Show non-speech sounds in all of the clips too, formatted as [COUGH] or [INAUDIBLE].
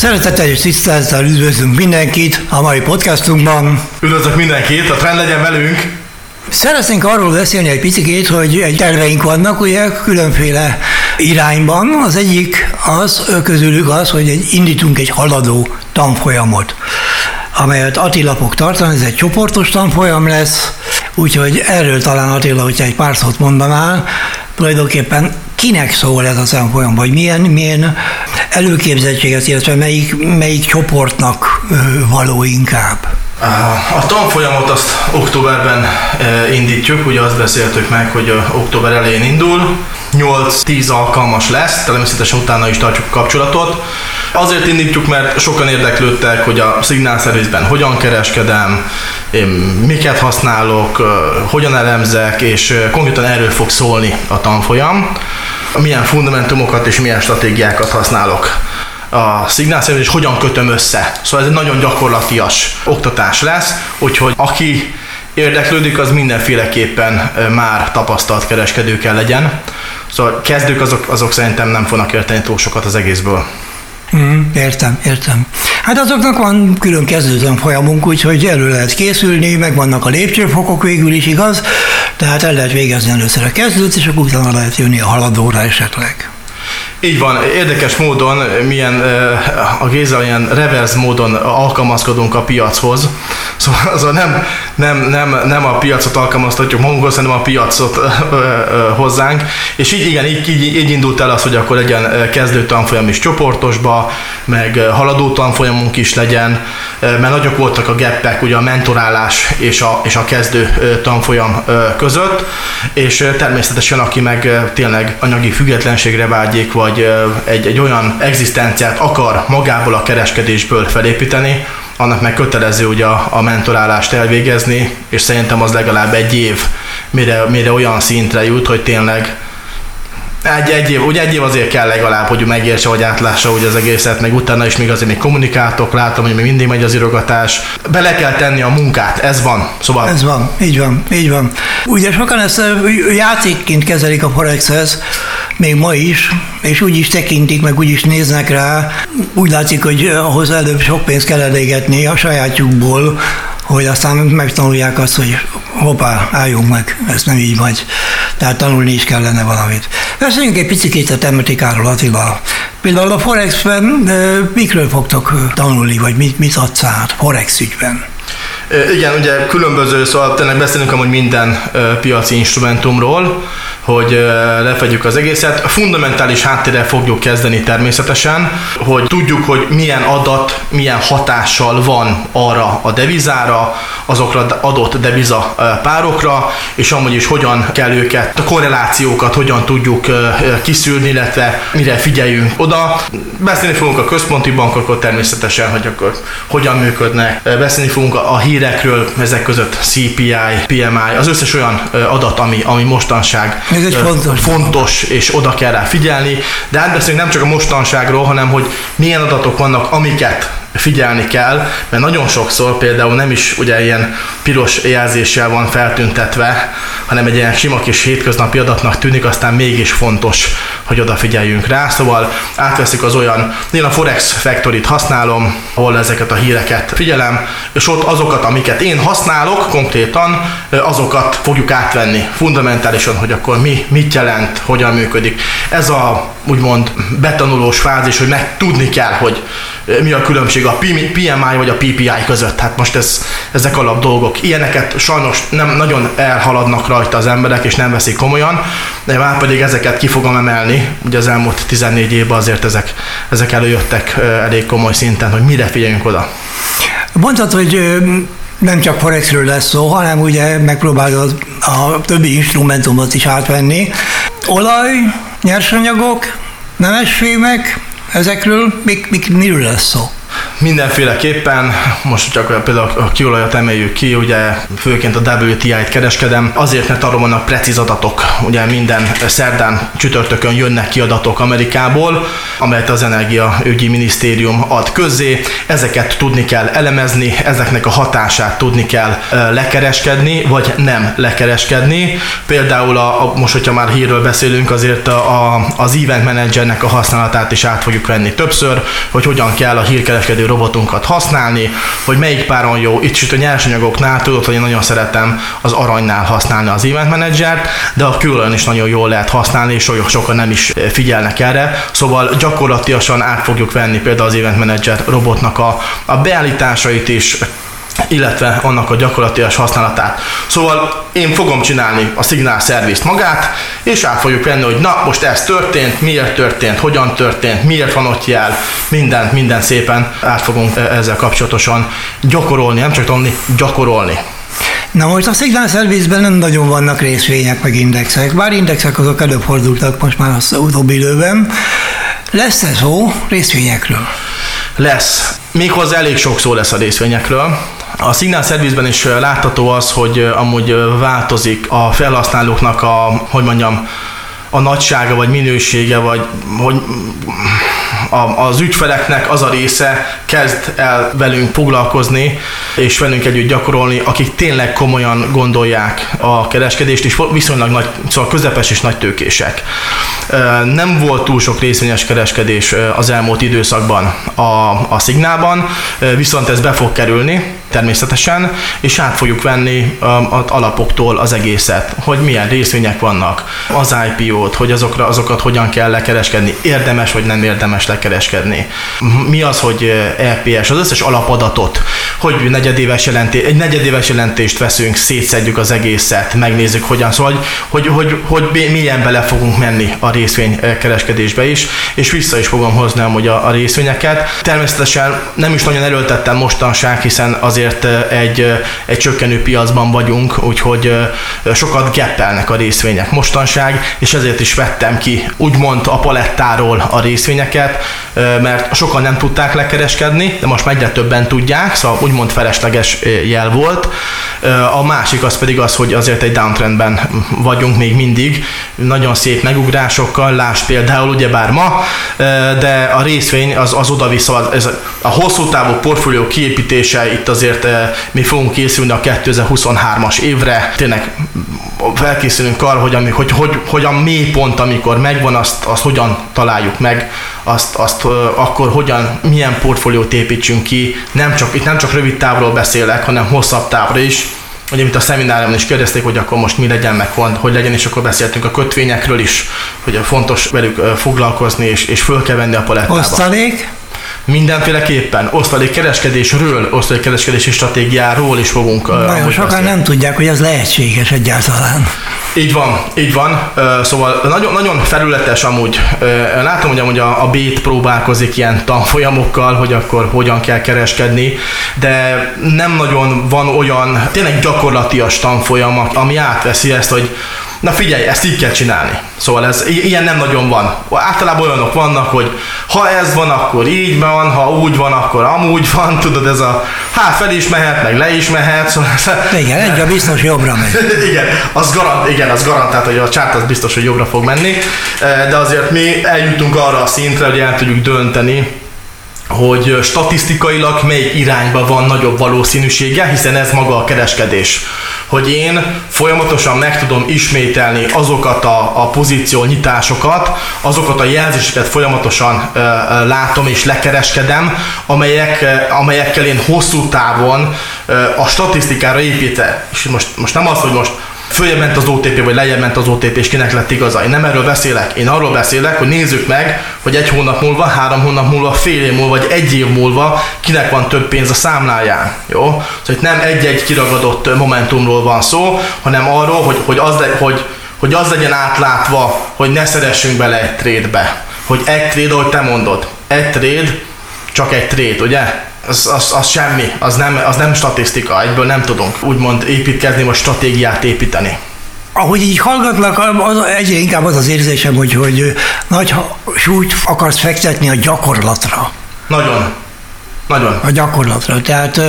Szeretettel és tisztelettel üdvözlünk mindenkit a mai podcastunkban. Üdvözlök mindenkit, a trend legyen velünk! Szeretnénk arról beszélni egy picit, hogy egy terveink vannak, ugye különféle irányban. Az egyik az, közülük az, hogy egy, indítunk egy haladó tanfolyamot amelyet Attila fog tartani, ez egy csoportos tanfolyam lesz, úgyhogy erről talán Attila, hogyha egy pár szót mondanál, tulajdonképpen kinek szól ez a tanfolyam, vagy milyen, milyen előképzettséget, illetve melyik, melyik csoportnak való inkább? A tanfolyamot azt októberben indítjuk, ugye azt beszéltük meg, hogy október elején indul, 8-10 alkalmas lesz, természetesen utána is tartjuk a kapcsolatot. Azért indítjuk, mert sokan érdeklődtek, hogy a Signal Service-ben hogyan kereskedem, én miket használok, hogyan elemzek, és konkrétan erről fog szólni a tanfolyam, milyen fundamentumokat és milyen stratégiákat használok a szignálszerzés, és hogyan kötöm össze. Szóval ez egy nagyon gyakorlatias oktatás lesz, úgyhogy aki érdeklődik, az mindenféleképpen már tapasztalt kereskedő kell legyen. Szóval kezdők azok, azok szerintem nem fognak érteni túl sokat az egészből. Mm, értem, értem. Hát azoknak van külön kezdődön folyamunk, úgyhogy elő lehet készülni, meg vannak a lépcsőfokok végül is igaz, tehát el lehet végezni először a kezdőt, és akkor utána lehet jönni a haladóra esetleg. Így van, érdekes módon milyen a Géza ilyen reverse módon alkalmazkodunk a piachoz. Szóval, [LAUGHS] szóval nem, nem, nem, nem a piacot alkalmaztatjuk magunkhoz, hanem a piacot ö, ö, hozzánk. És így igen, így, így, így indult el az, hogy akkor legyen kezdő tanfolyam is csoportosba, meg haladó tanfolyamunk is legyen, mert nagyok voltak a geppek ugye a mentorálás és a, és a kezdő tanfolyam között, és természetesen aki meg tényleg anyagi függetlenségre vágyik, vagy egy, egy olyan egzisztenciát akar magából a kereskedésből felépíteni, annak meg kötelező ugye a, a mentorálást elvégezni, és szerintem az legalább egy év, mire, mire olyan szintre jut, hogy tényleg egy, egy év, ugye egy év azért kell legalább, hogy megértse, hogy átlássa úgy az egészet, meg utána is még azért még kommunikáltok, látom, hogy még mindig megy az irogatás. Bele kell tenni a munkát, ez van. Szóval... Ez van, így van, így van. Ugye sokan ezt játékként kezelik a Forexhez, még ma is, és úgy is tekintik, meg úgy is néznek rá. Úgy látszik, hogy ahhoz előbb sok pénzt kell elégetni a sajátjukból, hogy aztán megtanulják azt, hogy hoppá, álljunk meg, ez nem így vagy. Tehát tanulni is kellene valamit. Beszéljünk egy picit a tematikáról, Attila. Például a Forexben mikről fogtok tanulni, vagy mit, mit adsz át Forex ügyben? Igen, ugye különböző, szóval tényleg beszélünk amúgy minden piaci instrumentumról, hogy lefedjük az egészet. Fundamentális háttérrel fogjuk kezdeni természetesen, hogy tudjuk, hogy milyen adat, milyen hatással van arra a devizára, azokra adott deviza párokra, és amúgy is hogyan kell őket, a korrelációkat hogyan tudjuk kiszűrni, illetve mire figyeljünk oda. Beszélni fogunk a központi bankokról természetesen, hogy akkor hogyan működnek. Beszélni fogunk a hírekről, ezek között CPI, PMI, az összes olyan adat, ami, ami mostanság ez egy fontos. fontos, és oda kell rá figyelni. De átbeszélünk nem csak a mostanságról, hanem hogy milyen adatok vannak, amiket figyelni kell, mert nagyon sokszor például nem is ugye ilyen piros jelzéssel van feltüntetve, hanem egy ilyen sima kis hétköznapi adatnak tűnik, aztán mégis fontos, hogy odafigyeljünk rá. Szóval átveszik az olyan, én a Forex Factory-t használom, ahol ezeket a híreket figyelem, és ott azokat, amiket én használok konkrétan, azokat fogjuk átvenni fundamentálisan, hogy akkor mi, mit jelent, hogyan működik. Ez a úgymond betanulós fázis, hogy meg tudni kell, hogy mi a különbség a PMI vagy a PPI között. Hát most ez, ezek alap dolgok. Ilyeneket sajnos nem nagyon elhaladnak rajta az emberek, és nem veszik komolyan, de már pedig ezeket ki fogom emelni. Ugye az elmúlt 14 évben azért ezek, ezek előjöttek elég komoly szinten, hogy mire figyeljünk oda. Mondtad, hogy nem csak Forexről lesz szó, hanem ugye megpróbálod a többi instrumentumot is átvenni. Olaj, nyersanyagok, nemesfémek, ezekről mik, mik, miről lesz szó? Mindenféleképpen, most csak például a kiolajat emeljük ki, ugye főként a WTI-t kereskedem, azért ne vannak precíz adatok, ugye minden szerdán, csütörtökön jönnek ki adatok Amerikából, amelyet az Energiaügyi Minisztérium ad közzé, ezeket tudni kell elemezni, ezeknek a hatását tudni kell lekereskedni, vagy nem lekereskedni. Például a, a most, hogyha már hírről beszélünk, azért a, a, az event managernek a használatát is át fogjuk venni többször, hogy hogyan kell a hírkereskedő robotunkat használni, hogy melyik páron jó. Itt is a nyersanyagoknál tudod, hogy én nagyon szeretem az aranynál használni az event managert, de a külön is nagyon jól lehet használni, és sokan nem is figyelnek erre. Szóval gyakorlatilag át fogjuk venni például az event manager robotnak a, a beállításait is, illetve annak a gyakorlatilag használatát. Szóval én fogom csinálni a szignál szervizt magát, és át fogjuk venni, hogy na, most ez történt, miért történt, hogyan történt, miért van ott jel, mindent, minden szépen át fogunk e- ezzel kapcsolatosan gyakorolni, nem csak tanulni, gyakorolni. Na most a szignál szervizben nem nagyon vannak részvények meg indexek, bár indexek azok előfordultak most már az utóbbi időben. Lesz ez szó részvényekről? Lesz. Méghozzá elég sok szó lesz a részvényekről. A szignál szervizben is látható az, hogy amúgy változik a felhasználóknak a, hogy mondjam, a nagysága, vagy minősége, vagy hogy a, az ügyfeleknek az a része kezd el velünk foglalkozni, és velünk együtt gyakorolni, akik tényleg komolyan gondolják a kereskedést, és viszonylag nagy, szóval közepes és nagy tőkések. Nem volt túl sok részvényes kereskedés az elmúlt időszakban a, a szignálban, viszont ez be fog kerülni, természetesen, és át fogjuk venni az alapoktól az egészet, hogy milyen részvények vannak, az IPO-t, hogy azokra, azokat hogyan kell lekereskedni, érdemes vagy nem érdemes lekereskedni. Mi az, hogy EPS, az összes alapadatot, hogy negyedéves jelentés, egy negyedéves jelentést veszünk, szétszedjük az egészet, megnézzük hogyan, szóval, hogy, hogy, hogy, hogy milyen bele fogunk menni a részvénykereskedésbe is, és vissza is fogom hozni amúgy a, a részvényeket. Természetesen nem is nagyon erőltettem mostanság, hiszen azért azért egy, egy csökkenő piacban vagyunk, úgyhogy sokat geppelnek a részvények mostanság, és ezért is vettem ki úgymond a palettáról a részvényeket, mert sokan nem tudták lekereskedni, de most egyre többen tudják, szóval úgymond felesleges jel volt. A másik az pedig az, hogy azért egy downtrendben vagyunk még mindig, nagyon szép megugrásokkal, láss például ugyebár ma, de a részvény az, az oda-vissza, ez a hosszú távú portfólió kiépítése itt azért azért mi fogunk készülni a 2023-as évre. Tényleg felkészülünk arra, hogy, ami, hogy, hogy, hogy a mély pont, amikor megvan, azt, azt hogyan találjuk meg, azt, azt akkor hogyan, milyen portfóliót építsünk ki. Nem csak, itt nem csak rövid távról beszélek, hanem hosszabb távra is. Ugye, mint a szemináriumon is kérdezték, hogy akkor most mi legyen, meg hogy legyen, és akkor beszéltünk a kötvényekről is, hogy fontos velük foglalkozni, és, és föl kell venni a palettába. Osztalék? Mindenféleképpen osztalék kereskedésről, osztalék kereskedési stratégiáról is fogunk. Nagyon sokan beszélni. nem tudják, hogy ez lehetséges egyáltalán. Így van, így van. Szóval nagyon, nagyon felületes amúgy. Látom, hogy amúgy a, a Bét próbálkozik ilyen tanfolyamokkal, hogy akkor hogyan kell kereskedni, de nem nagyon van olyan tényleg gyakorlatias tanfolyam, ami átveszi ezt, hogy na figyelj, ezt így kell csinálni. Szóval ez ilyen nem nagyon van. Általában olyanok vannak, hogy ha ez van, akkor így van, ha úgy van, akkor amúgy van, tudod, ez a hát fel is mehet, meg le is mehet. Szóval, igen, egy a biztos jobbra megy. [LAUGHS] igen, az garant, igen, az garantált, hogy a csárt az biztos, hogy jobbra fog menni, de azért mi eljutunk arra a szintre, hogy el tudjuk dönteni, hogy statisztikailag melyik irányba van nagyobb valószínűsége, hiszen ez maga a kereskedés. Hogy én folyamatosan meg tudom ismételni azokat a, a pozíció nyitásokat, azokat a jelzéseket folyamatosan ö, ö, látom és lekereskedem, amelyek, ö, amelyekkel én hosszú távon ö, a statisztikára építek. És most, most nem az, hogy most följebb ment az OTP, vagy lejjebb ment az OTP, és kinek lett igaza. Én nem erről beszélek. Én arról beszélek, hogy nézzük meg, hogy egy hónap múlva, három hónap múlva, fél év múlva, vagy egy év múlva kinek van több pénz a számláján. Jó? Szóval itt nem egy-egy kiragadott momentumról van szó, hanem arról, hogy, hogy, az, le, hogy, hogy az legyen átlátva, hogy ne szeressünk bele egy trade-be. Hogy egy trade, ahogy te mondod, egy trade, csak egy trade, ugye? Az, az, az semmi, az nem, az nem statisztika, egyből nem tudunk úgymond építkezni, vagy stratégiát építeni. Ahogy így hallgatlak, az egyre inkább az az érzésem, hogy, hogy nagy súlyt akarsz fektetni a gyakorlatra. Nagyon. Nagyon. A gyakorlatra. Tehát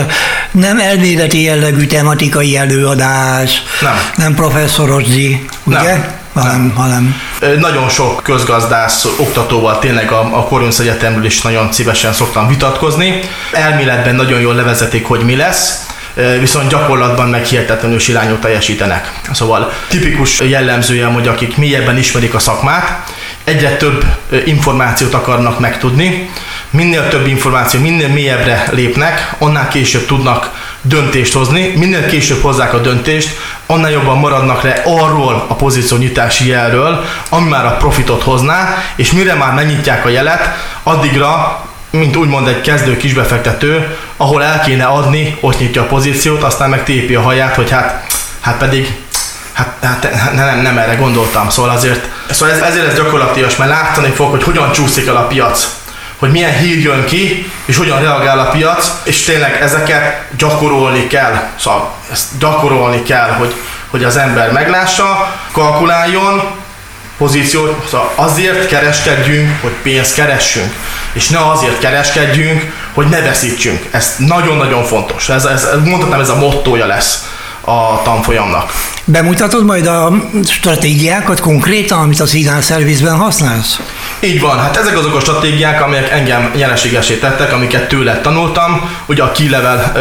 nem elméleti jellegű tematikai előadás, nem, nem professzorozzi, ugye? Nem. Hanem, hanem. Nagyon sok közgazdász oktatóval tényleg a, a Korinsz Egyetemről is nagyon szívesen szoktam vitatkozni. Elméletben nagyon jól levezetik, hogy mi lesz, viszont gyakorlatban meg hihetetlenül irányú teljesítenek. Szóval tipikus jellemzője, hogy akik mélyebben ismerik a szakmát, egyre több információt akarnak megtudni, minél több információ, minél mélyebbre lépnek, annál később tudnak döntést hozni, minél később hozzák a döntést, annál jobban maradnak le arról a pozíciónyitási jelről, ami már a profitot hozná, és mire már megnyitják a jelet, addigra mint úgymond egy kezdő kisbefektető, ahol el kéne adni, ott nyitja a pozíciót, aztán meg tépi a haját, hogy hát, hát pedig Hát, hát nem, nem erre gondoltam, szóval azért, szóval ez, ezért ez gyakorlatilag, mert látni fog, hogy hogyan csúszik el a piac, hogy milyen hír jön ki, és hogyan reagál a piac, és tényleg ezeket gyakorolni kell, szóval ezt gyakorolni kell, hogy, hogy az ember meglássa, kalkuláljon, pozíciót, szóval azért kereskedjünk, hogy pénzt keressünk, és ne azért kereskedjünk, hogy ne veszítsünk. Ez nagyon-nagyon fontos. Ez, ez, mondhatnám, ez a mottója lesz a tanfolyamnak. Bemutatod majd a stratégiákat konkrétan, amit a Signal Service-ben használsz? Így van, hát ezek azok a stratégiák, amelyek engem nyereségesé tettek, amiket tőle tanultam. Ugye a key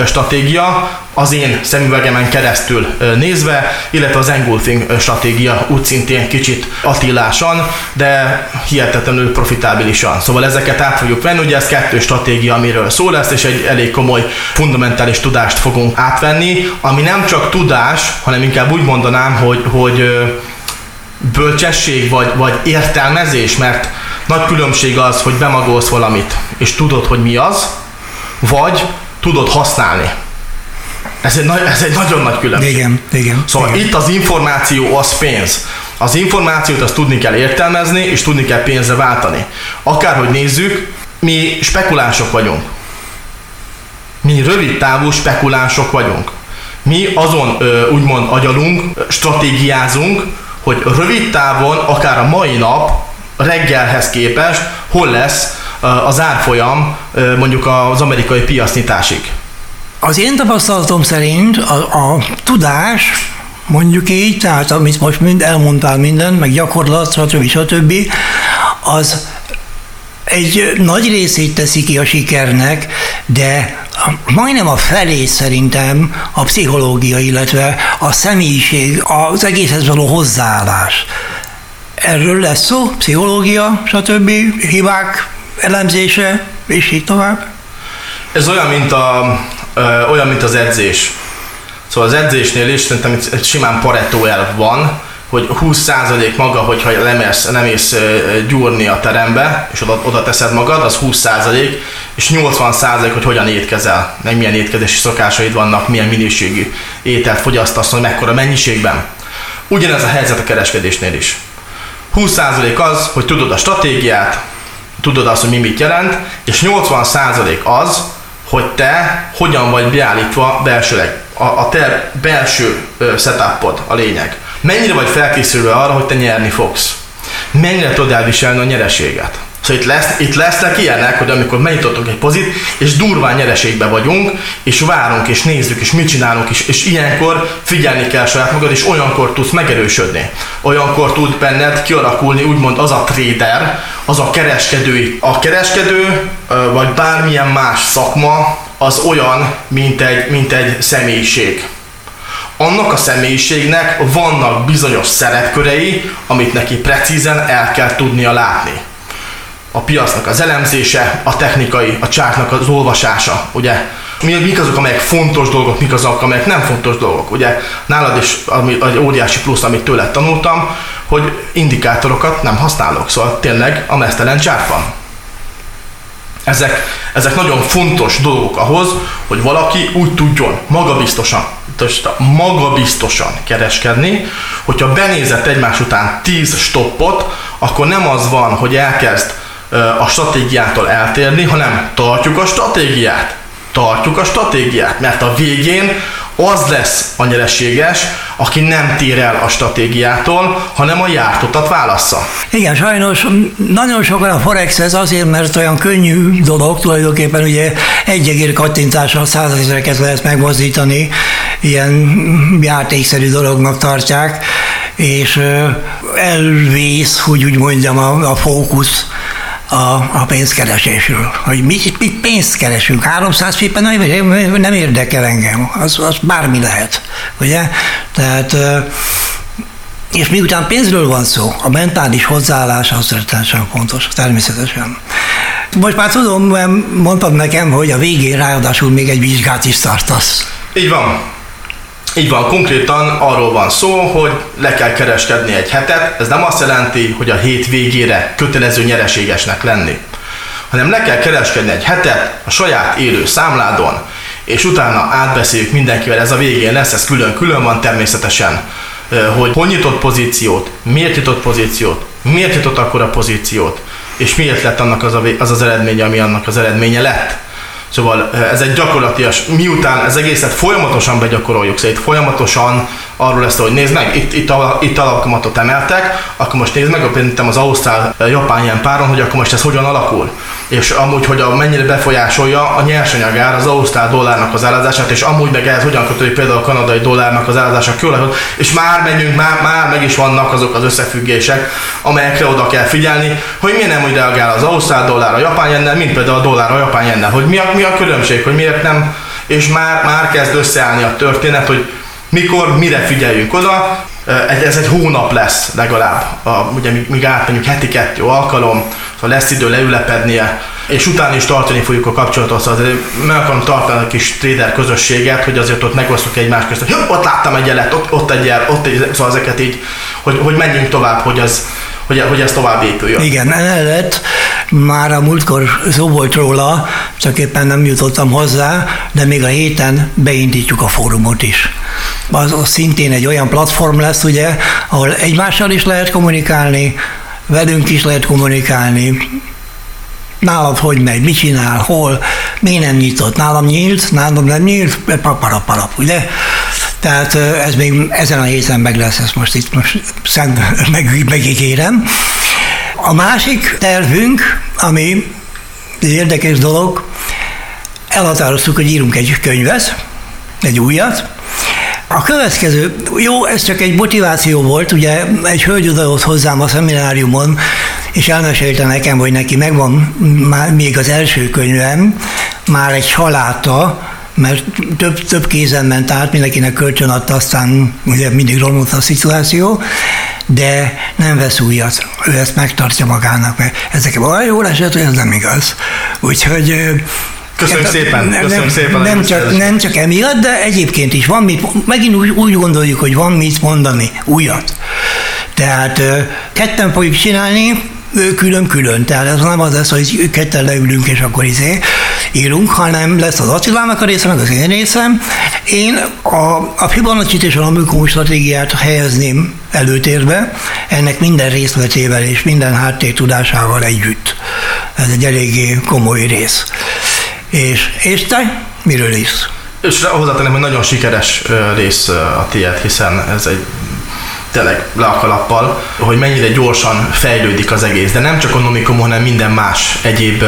stratégia, az én szemüvegemen keresztül nézve, illetve az engulfing stratégia úgy szintén kicsit attilásan, de hihetetlenül profitábilisan. Szóval ezeket át fogjuk venni, ugye ez kettő stratégia, amiről szó lesz, és egy elég komoly fundamentális tudást fogunk átvenni, ami nem csak tudás, hanem inkább úgy mondanám, hogy, hogy bölcsesség vagy, vagy értelmezés, mert nagy különbség az, hogy bemagolsz valamit, és tudod, hogy mi az, vagy tudod használni. Ez egy, ez egy nagyon nagy különbség. Igen, igen. Szóval igen. itt az információ az pénz. Az információt azt tudni kell értelmezni, és tudni kell pénzre váltani. Akárhogy nézzük, mi spekulánsok vagyunk. Mi rövid távú spekulánsok vagyunk. Mi azon úgymond agyalunk, stratégiázunk, hogy rövid távon, akár a mai nap, reggelhez képest, hol lesz az árfolyam mondjuk az amerikai piacnyitásig. Az én tapasztalatom szerint a, a tudás, mondjuk így, tehát amit most mind elmondtál minden, meg gyakorlat, stb. stb., az egy nagy részét teszi ki a sikernek, de majdnem a felé szerintem a pszichológia, illetve a személyiség, az egészhez való hozzáállás. Erről lesz szó, pszichológia, stb., hibák elemzése, és így tovább. Ez olyan, mint, a, ö, olyan, mint az edzés. Szóval az edzésnél is szerintem egy simán paretó elv van, hogy 20% maga, hogyha lemersz, nem ész gyúrni a terembe, és oda, oda teszed magad, az 20%, és 80% hogy hogyan étkezel, meg milyen étkezési szokásaid vannak, milyen minőségű ételt fogyasztasz, hogy mekkora mennyiségben. Ugyanez a helyzet a kereskedésnél is. 20% az, hogy tudod a stratégiát, tudod azt, hogy mi mit jelent, és 80% az, hogy te hogyan vagy beállítva belsőleg. A, a te belső setupod a lényeg. Mennyire vagy felkészülve arra, hogy te nyerni fogsz? Mennyire tudod elviselni a nyereséget? Szóval itt, lesz, itt lesznek ilyenek, hogy amikor megnyitottunk egy pozit, és durván nyereségbe vagyunk, és várunk, és nézzük, és mit csinálunk, és, és ilyenkor figyelni kell saját magad, és olyankor tudsz megerősödni. Olyankor tud benned kialakulni úgymond az a trader, az a kereskedő. A kereskedő, vagy bármilyen más szakma, az olyan, mint egy, mint egy személyiség annak a személyiségnek vannak bizonyos szerepkörei, amit neki precízen el kell tudnia látni. A piacnak az elemzése, a technikai, a csártnak az olvasása, ugye? Mik azok, amelyek fontos dolgok, mik azok, amelyek nem fontos dolgok. Ugye nálad is ami, egy óriási plusz, amit tőled tanultam, hogy indikátorokat nem használok. Szóval tényleg a mesztelen csárt van. Ezek, ezek nagyon fontos dolgok ahhoz, hogy valaki úgy tudjon magabiztosan, magabiztosan kereskedni, hogyha benézett egymás után 10 stoppot, akkor nem az van, hogy elkezd a stratégiától eltérni, hanem tartjuk a stratégiát. Tartjuk a stratégiát, mert a végén az lesz a nyereséges, aki nem tér el a stratégiától, hanem a jártotat válassza. Igen, sajnos nagyon sokan a Forex ez azért, mert olyan könnyű dolog, tulajdonképpen ugye egy egér kattintással százezereket lehet megmozdítani, ilyen játékszerű dolognak tartják, és elvész, hogy úgy mondjam, a, a fókusz a, a pénzkeresésről. Hogy mit, mit pénzt keresünk? 300 pipa nem érdekel engem, az, az bármi lehet. Ugye? Tehát és miután pénzről van szó, a mentális hozzáállás az rettenetesen fontos, természetesen. Most már tudom, mondtad nekem, hogy a végén ráadásul még egy vizsgát is tartasz. Így van. Így van, konkrétan arról van szó, hogy le kell kereskedni egy hetet, ez nem azt jelenti, hogy a hét végére kötelező nyereségesnek lenni, hanem le kell kereskedni egy hetet a saját élő számládon, és utána átbeszéljük mindenkivel, ez a végén lesz, ez külön-külön van természetesen, hogy hogy nyitott pozíciót, miért nyitott pozíciót, miért nyitott akkor a pozíciót, és miért lett annak az, a, az az eredménye, ami annak az eredménye lett. Szóval eh, ez egy gyakorlatias, miután ez egészet folyamatosan begyakoroljuk, szóval itt folyamatosan arról lesz, hogy nézd meg, itt, itt, itt alapkamatot emeltek, akkor most nézd meg, például az Ausztrál-Japán ilyen páron, hogy akkor most ez hogyan alakul. És amúgy, hogy a, mennyire befolyásolja a nyersanyagár az Ausztrál dollárnak az árazását, és amúgy meg ez hogyan kötődik például a kanadai dollárnak az árazása kőleg, és már menjünk, már, már meg is vannak azok az összefüggések, amelyekre oda kell figyelni, hogy miért nem úgy reagál az Ausztrál dollár a japán jennel, mint például a dollár a japán jennel, hogy mi a, mi a különbség, hogy miért nem, és már, már kezd összeállni a történet, hogy mikor, mire figyeljünk oda. Ez egy hónap lesz legalább, a, ugye míg átmenjük heti kettő alkalom, szóval lesz idő leülepednie, és utána is tartani fogjuk a kapcsolatot, szóval meg akarom tartani a kis trader közösséget, hogy azért ott megosztjuk egymás közt, hogy ott láttam egy jelet, ott, ott egy jel, ott egy, szóval ezeket így, hogy, hogy menjünk tovább, hogy az, hogy, hogy ez tovább épüljön. Igen, lett, már a múltkor szó volt róla, csak éppen nem jutottam hozzá, de még a héten beindítjuk a fórumot is. Az, az szintén egy olyan platform lesz, ugye, ahol egymással is lehet kommunikálni, velünk is lehet kommunikálni, nálad hogy megy, mit csinál, hol, mi nem nyitott, nálam nyílt, nálam nem nyílt, paparapalap, ugye? Tehát ez még ezen a héten meg lesz, ezt most itt most szent, meg, megígérem. A másik tervünk, ami egy érdekes dolog, elhatároztuk, hogy írunk egy könyvet, egy újat, a következő, jó, ez csak egy motiváció volt, ugye egy hölgy odajött hozzám a szemináriumon, és elmesélte nekem, hogy neki megvan már még az első könyvem, már egy saláta, mert több, több kézen ment át, mindenkinek kölcsön adta, aztán ugye mindig romlott a szituáció, de nem vesz újat. Ő ezt megtartja magának, mert ezek olyan jól esett, hogy ez nem igaz. Úgyhogy Köszönöm hát, szépen, nem, köszönöm szépen. Nem csak, nem csak emiatt, de egyébként is van mit, megint úgy, úgy gondoljuk, hogy van mit mondani, újat. Tehát ketten fogjuk csinálni, külön-külön. Tehát ez nem az lesz, hogy ketten leülünk, és akkor izé írunk, hanem lesz az Attilának a része, meg az én részem. Én a, a fibonacci és a Lamikon stratégiát helyezném előtérbe, ennek minden részletével és minden háttér tudásával együtt. Ez egy eléggé komoly rész. És, és te miről is? És hozzátenem, hogy nagyon sikeres rész a tiéd, hiszen ez egy tényleg le a kalappal, hogy mennyire gyorsan fejlődik az egész. De nem csak a Nomicom, hanem minden más egyéb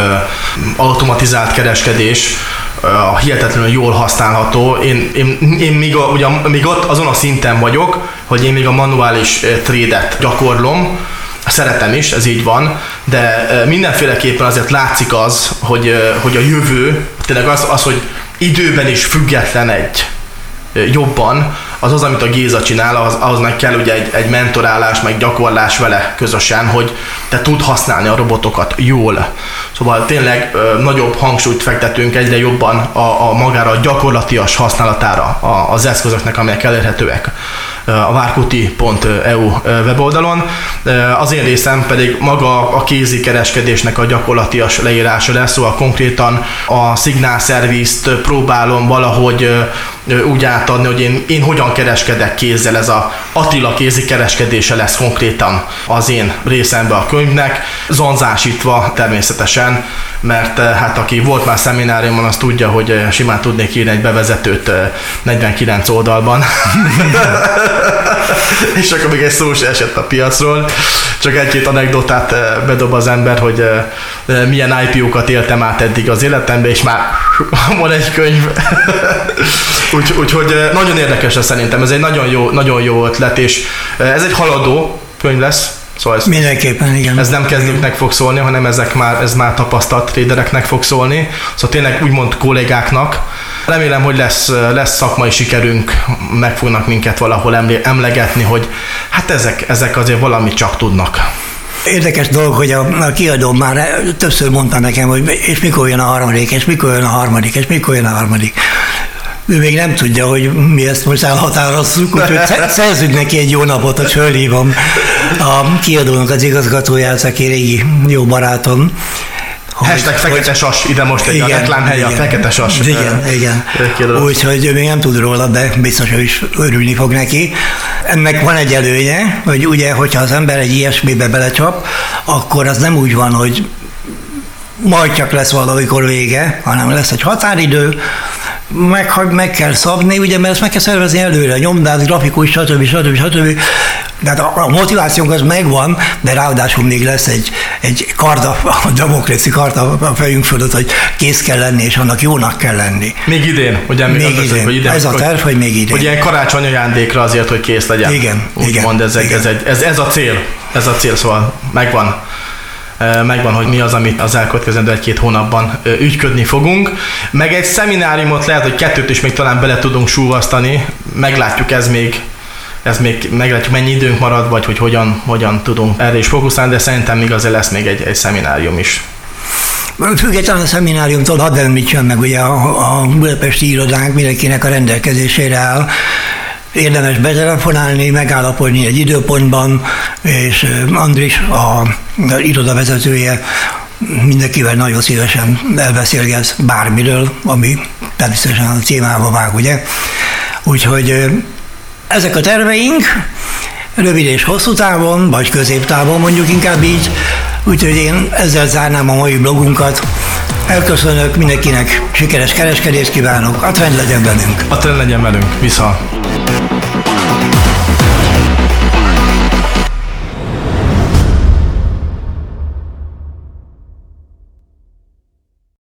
automatizált kereskedés, a hihetetlenül jól használható. Én, én, én még, a, ugye, még ott azon a szinten vagyok, hogy én még a manuális trédet gyakorlom, szeretem is, ez így van, de mindenféleképpen azért látszik az, hogy, hogy a jövő, tényleg az, az, hogy időben is független egy jobban, az az, amit a Géza csinál, az, meg kell ugye egy, egy mentorálás, meg gyakorlás vele közösen, hogy te tud használni a robotokat jól. Szóval tényleg ö, nagyobb hangsúlyt fektetünk egyre jobban a, a magára a gyakorlatias használatára a, az eszközöknek, amelyek elérhetőek a várkuti.eu weboldalon. Az én részem pedig maga a kézi kereskedésnek a gyakorlatias leírása lesz, szóval konkrétan a szignál szervizt próbálom valahogy úgy átadni, hogy én, én hogyan kereskedek kézzel, ez a Attila kézi kereskedése lesz konkrétan az én részembe a könyvnek, zonzásítva természetesen, mert hát aki volt már szemináriumon, az tudja, hogy simán tudnék írni egy bevezetőt 49 oldalban. [LAUGHS] és akkor még egy szó se esett a piacról. Csak egy-két anekdotát bedob az ember, hogy milyen IPO-kat éltem át eddig az életemben, és már van egy könyv. Úgy, úgyhogy nagyon érdekes ez szerintem, ez egy nagyon jó, nagyon jó ötlet, és ez egy haladó könyv lesz, Szóval ez, Mindenképpen, igen. Ez nem kezdőknek fog szólni, hanem ezek már, ez már tapasztalt tradereknek fog szólni. Szóval tényleg úgymond kollégáknak. Remélem, hogy lesz, lesz szakmai sikerünk, meg fognak minket valahol emlegetni, hogy hát ezek, ezek azért valamit csak tudnak. Érdekes dolog, hogy a, a kiadó már többször mondta nekem, hogy és mikor jön a harmadik, és mikor jön a harmadik, és mikor jön a harmadik. Ő még nem tudja, hogy mi ezt most elhatározzuk, úgyhogy [LAUGHS] szerzünk neki egy jó napot, hogy fölhívom a kiadónak az igazgatóját, aki régi jó barátom, Hashtag fekete sas, ide most egy igen, a reklámhelye, a fekete sas. Igen, igen. Úgyhogy ő még nem tud róla, de biztos, hogy is örülni fog neki. Ennek van egy előnye, hogy ugye, hogyha az ember egy ilyesmibe belecsap, akkor az nem úgy van, hogy majd csak lesz valamikor vége, hanem lesz egy határidő, meg, meg kell szabni, ugye, mert ezt meg kell szervezni előre, nyomdát, grafikus, stb. stb. stb. Tehát a, a motivációnk az megvan, de ráadásul még lesz egy, egy karda, a demokráci karda a fejünk fölött, hogy kész kell lenni, és annak jónak kell lenni. Még idén, ugye? Még, még idén. Hogy idén. Ez a terv, hogy még idén. Hogy ilyen karácsony ajándékra azért, hogy kész legyen. Igen, Úgy igen. Mond, ez, igen. Ez, egy, ez, ez, a cél, ez a cél, szóval megvan megvan, hogy mi az, amit az elkövetkezendő egy-két hónapban ügyködni fogunk. Meg egy szemináriumot lehet, hogy kettőt is még talán bele tudunk súvasztani, meglátjuk ez még ez még meglátjuk, mennyi időnk marad, vagy hogy hogyan, hogyan tudunk erre is fókuszálni, de szerintem még azért lesz még egy, egy szeminárium is. Függetlenül a szemináriumtól hadd említsem meg, ugye a, a budapesti irodánk mindenkinek a rendelkezésére áll, érdemes betelefonálni, megállapodni egy időpontban, és Andris, a iroda vezetője, mindenkivel nagyon szívesen elbeszélget bármiről, ami természetesen a témába vág, ugye. Úgyhogy ezek a terveink, rövid és hosszú távon, vagy középtávon mondjuk inkább így, úgyhogy én ezzel zárnám a mai blogunkat. Elköszönök mindenkinek, sikeres kereskedést kívánok, a trend legyen velünk. A trend legyen velünk, vissza.